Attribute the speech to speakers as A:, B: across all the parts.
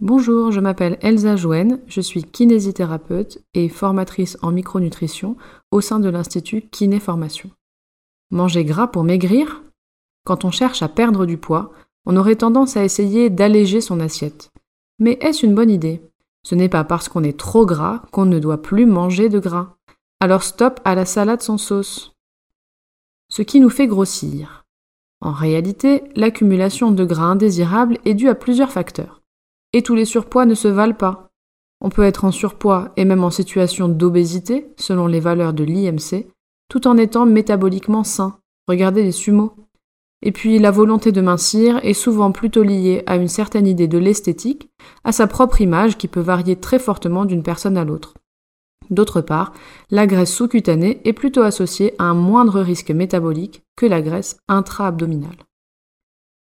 A: Bonjour, je m'appelle Elsa Jouen, je suis kinésithérapeute et formatrice en micronutrition au sein de l'Institut Kiné Formation. Manger gras pour maigrir? Quand on cherche à perdre du poids, on aurait tendance à essayer d'alléger son assiette. Mais est-ce une bonne idée? Ce n'est pas parce qu'on est trop gras qu'on ne doit plus manger de gras. Alors stop à la salade sans sauce. Ce qui nous fait grossir. En réalité, l'accumulation de gras indésirables est due à plusieurs facteurs. Et tous les surpoids ne se valent pas. On peut être en surpoids et même en situation d'obésité, selon les valeurs de l'IMC, tout en étant métaboliquement sain. Regardez les sumos. Et puis la volonté de mincir est souvent plutôt liée à une certaine idée de l'esthétique, à sa propre image qui peut varier très fortement d'une personne à l'autre. D'autre part, la graisse sous-cutanée est plutôt associée à un moindre risque métabolique que la graisse intra-abdominale.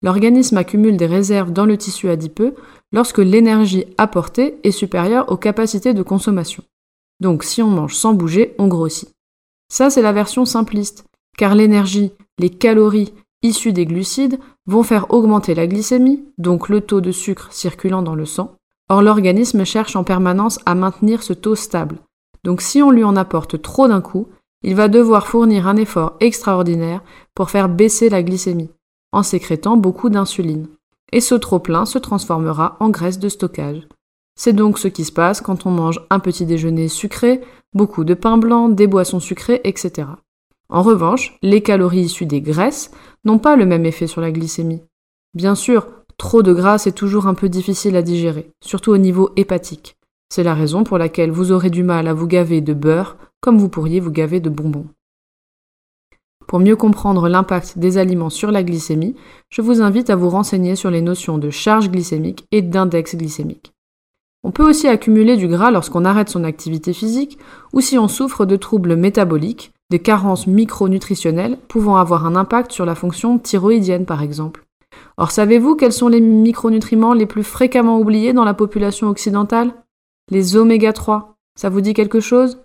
A: L'organisme accumule des réserves dans le tissu adipeux lorsque l'énergie apportée est supérieure aux capacités de consommation. Donc si on mange sans bouger, on grossit. Ça, c'est la version simpliste, car l'énergie, les calories issues des glucides vont faire augmenter la glycémie, donc le taux de sucre circulant dans le sang. Or, l'organisme cherche en permanence à maintenir ce taux stable, donc si on lui en apporte trop d'un coup, il va devoir fournir un effort extraordinaire pour faire baisser la glycémie, en sécrétant beaucoup d'insuline. Et ce trop-plein se transformera en graisse de stockage. C'est donc ce qui se passe quand on mange un petit déjeuner sucré, beaucoup de pain blanc, des boissons sucrées, etc. En revanche, les calories issues des graisses n'ont pas le même effet sur la glycémie. Bien sûr, trop de gras est toujours un peu difficile à digérer, surtout au niveau hépatique. C'est la raison pour laquelle vous aurez du mal à vous gaver de beurre comme vous pourriez vous gaver de bonbons. Pour mieux comprendre l'impact des aliments sur la glycémie, je vous invite à vous renseigner sur les notions de charge glycémique et d'index glycémique. On peut aussi accumuler du gras lorsqu'on arrête son activité physique ou si on souffre de troubles métaboliques, des carences micronutritionnelles pouvant avoir un impact sur la fonction thyroïdienne par exemple. Or savez-vous quels sont les micronutriments les plus fréquemment oubliés dans la population occidentale? Les oméga 3, ça vous dit quelque chose?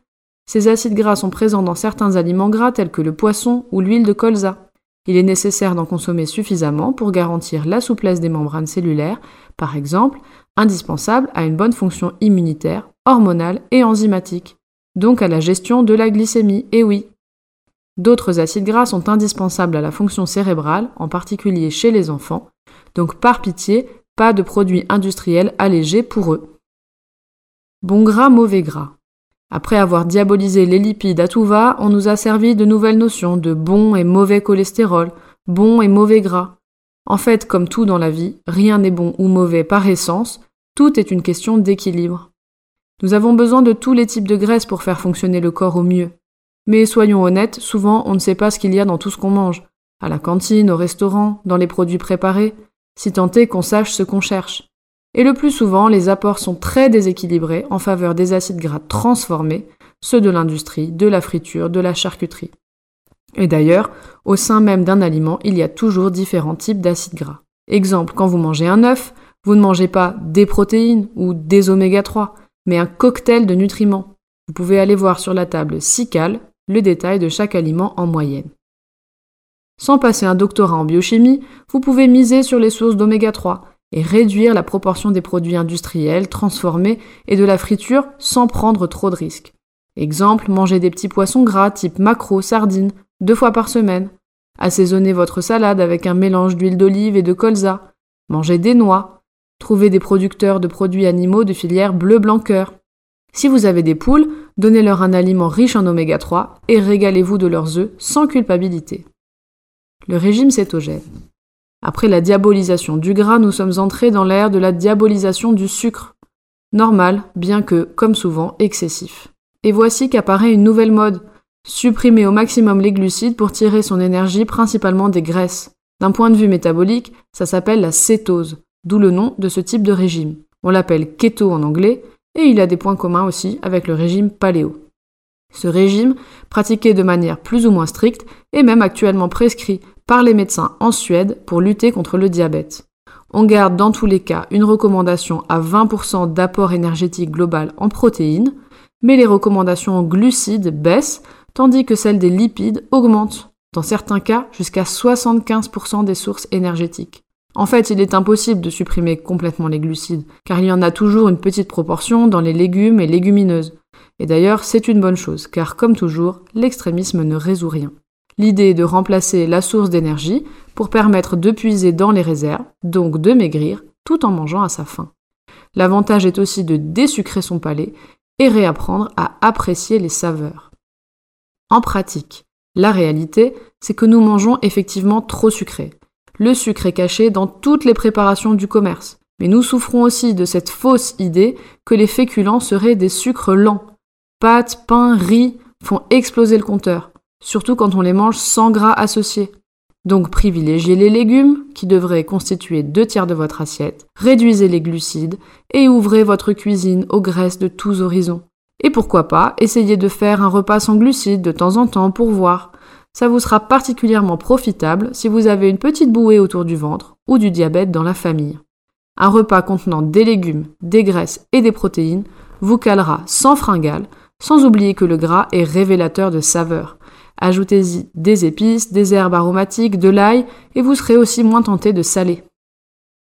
A: Ces acides gras sont présents dans certains aliments gras tels que le poisson ou l'huile de colza. Il est nécessaire d'en consommer suffisamment pour garantir la souplesse des membranes cellulaires, par exemple, indispensable à une bonne fonction immunitaire, hormonale et enzymatique, donc à la gestion de la glycémie, et oui. D'autres acides gras sont indispensables à la fonction cérébrale, en particulier chez les enfants, donc par pitié, pas de produits industriels allégés pour eux. Bon gras, mauvais gras. Après avoir diabolisé les lipides à tout va, on nous a servi de nouvelles notions de bon et mauvais cholestérol, bon et mauvais gras. En fait, comme tout dans la vie, rien n'est bon ou mauvais par essence, tout est une question d'équilibre. Nous avons besoin de tous les types de graisses pour faire fonctionner le corps au mieux. Mais soyons honnêtes, souvent on ne sait pas ce qu'il y a dans tout ce qu'on mange, à la cantine, au restaurant, dans les produits préparés, si tant est qu'on sache ce qu'on cherche. Et le plus souvent, les apports sont très déséquilibrés en faveur des acides gras transformés, ceux de l'industrie, de la friture, de la charcuterie. Et d'ailleurs, au sein même d'un aliment, il y a toujours différents types d'acides gras. Exemple, quand vous mangez un œuf, vous ne mangez pas des protéines ou des oméga 3, mais un cocktail de nutriments. Vous pouvez aller voir sur la table SICAL le détail de chaque aliment en moyenne. Sans passer un doctorat en biochimie, vous pouvez miser sur les sources d'oméga 3, et réduire la proportion des produits industriels, transformés et de la friture sans prendre trop de risques. Exemple, manger des petits poissons gras type maquereau, sardines, deux fois par semaine. Assaisonner votre salade avec un mélange d'huile d'olive et de colza. Manger des noix. Trouver des producteurs de produits animaux de filière bleu-blanc cœur. Si vous avez des poules, donnez-leur un aliment riche en oméga 3 et régalez-vous de leurs œufs sans culpabilité. Le régime cétogène. Après la diabolisation du gras, nous sommes entrés dans l'ère de la diabolisation du sucre. Normal, bien que, comme souvent, excessif. Et voici qu'apparaît une nouvelle mode. Supprimer au maximum les glucides pour tirer son énergie principalement des graisses. D'un point de vue métabolique, ça s'appelle la cétose, d'où le nom de ce type de régime. On l'appelle keto en anglais, et il a des points communs aussi avec le régime paléo. Ce régime, pratiqué de manière plus ou moins stricte, est même actuellement prescrit par les médecins en Suède pour lutter contre le diabète. On garde dans tous les cas une recommandation à 20% d'apport énergétique global en protéines, mais les recommandations en glucides baissent, tandis que celles des lipides augmentent, dans certains cas jusqu'à 75% des sources énergétiques. En fait, il est impossible de supprimer complètement les glucides, car il y en a toujours une petite proportion dans les légumes et légumineuses. Et d'ailleurs, c'est une bonne chose, car comme toujours, l'extrémisme ne résout rien. L'idée est de remplacer la source d'énergie pour permettre de puiser dans les réserves, donc de maigrir, tout en mangeant à sa faim. L'avantage est aussi de désucrer son palais et réapprendre à apprécier les saveurs. En pratique, la réalité, c'est que nous mangeons effectivement trop sucré. Le sucre est caché dans toutes les préparations du commerce, mais nous souffrons aussi de cette fausse idée que les féculents seraient des sucres lents. Pâtes, pain, riz font exploser le compteur, surtout quand on les mange sans gras associés. Donc privilégiez les légumes, qui devraient constituer deux tiers de votre assiette, réduisez les glucides et ouvrez votre cuisine aux graisses de tous horizons. Et pourquoi pas, essayez de faire un repas sans glucides de temps en temps pour voir. Ça vous sera particulièrement profitable si vous avez une petite bouée autour du ventre ou du diabète dans la famille. Un repas contenant des légumes, des graisses et des protéines vous calera sans fringale, sans oublier que le gras est révélateur de saveur. Ajoutez-y des épices, des herbes aromatiques, de l'ail, et vous serez aussi moins tenté de saler.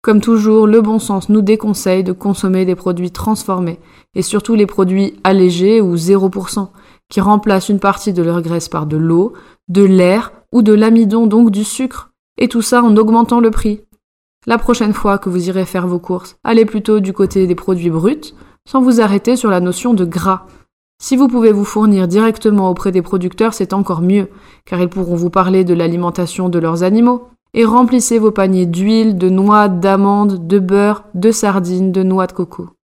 A: Comme toujours, le bon sens nous déconseille de consommer des produits transformés, et surtout les produits allégés ou 0%, qui remplacent une partie de leur graisse par de l'eau, de l'air ou de l'amidon, donc du sucre, et tout ça en augmentant le prix. La prochaine fois que vous irez faire vos courses, allez plutôt du côté des produits bruts, sans vous arrêter sur la notion de gras. Si vous pouvez vous fournir directement auprès des producteurs, c'est encore mieux, car ils pourront vous parler de l'alimentation de leurs animaux. Et remplissez vos paniers d'huile, de noix, d'amandes, de beurre, de sardines, de noix de coco.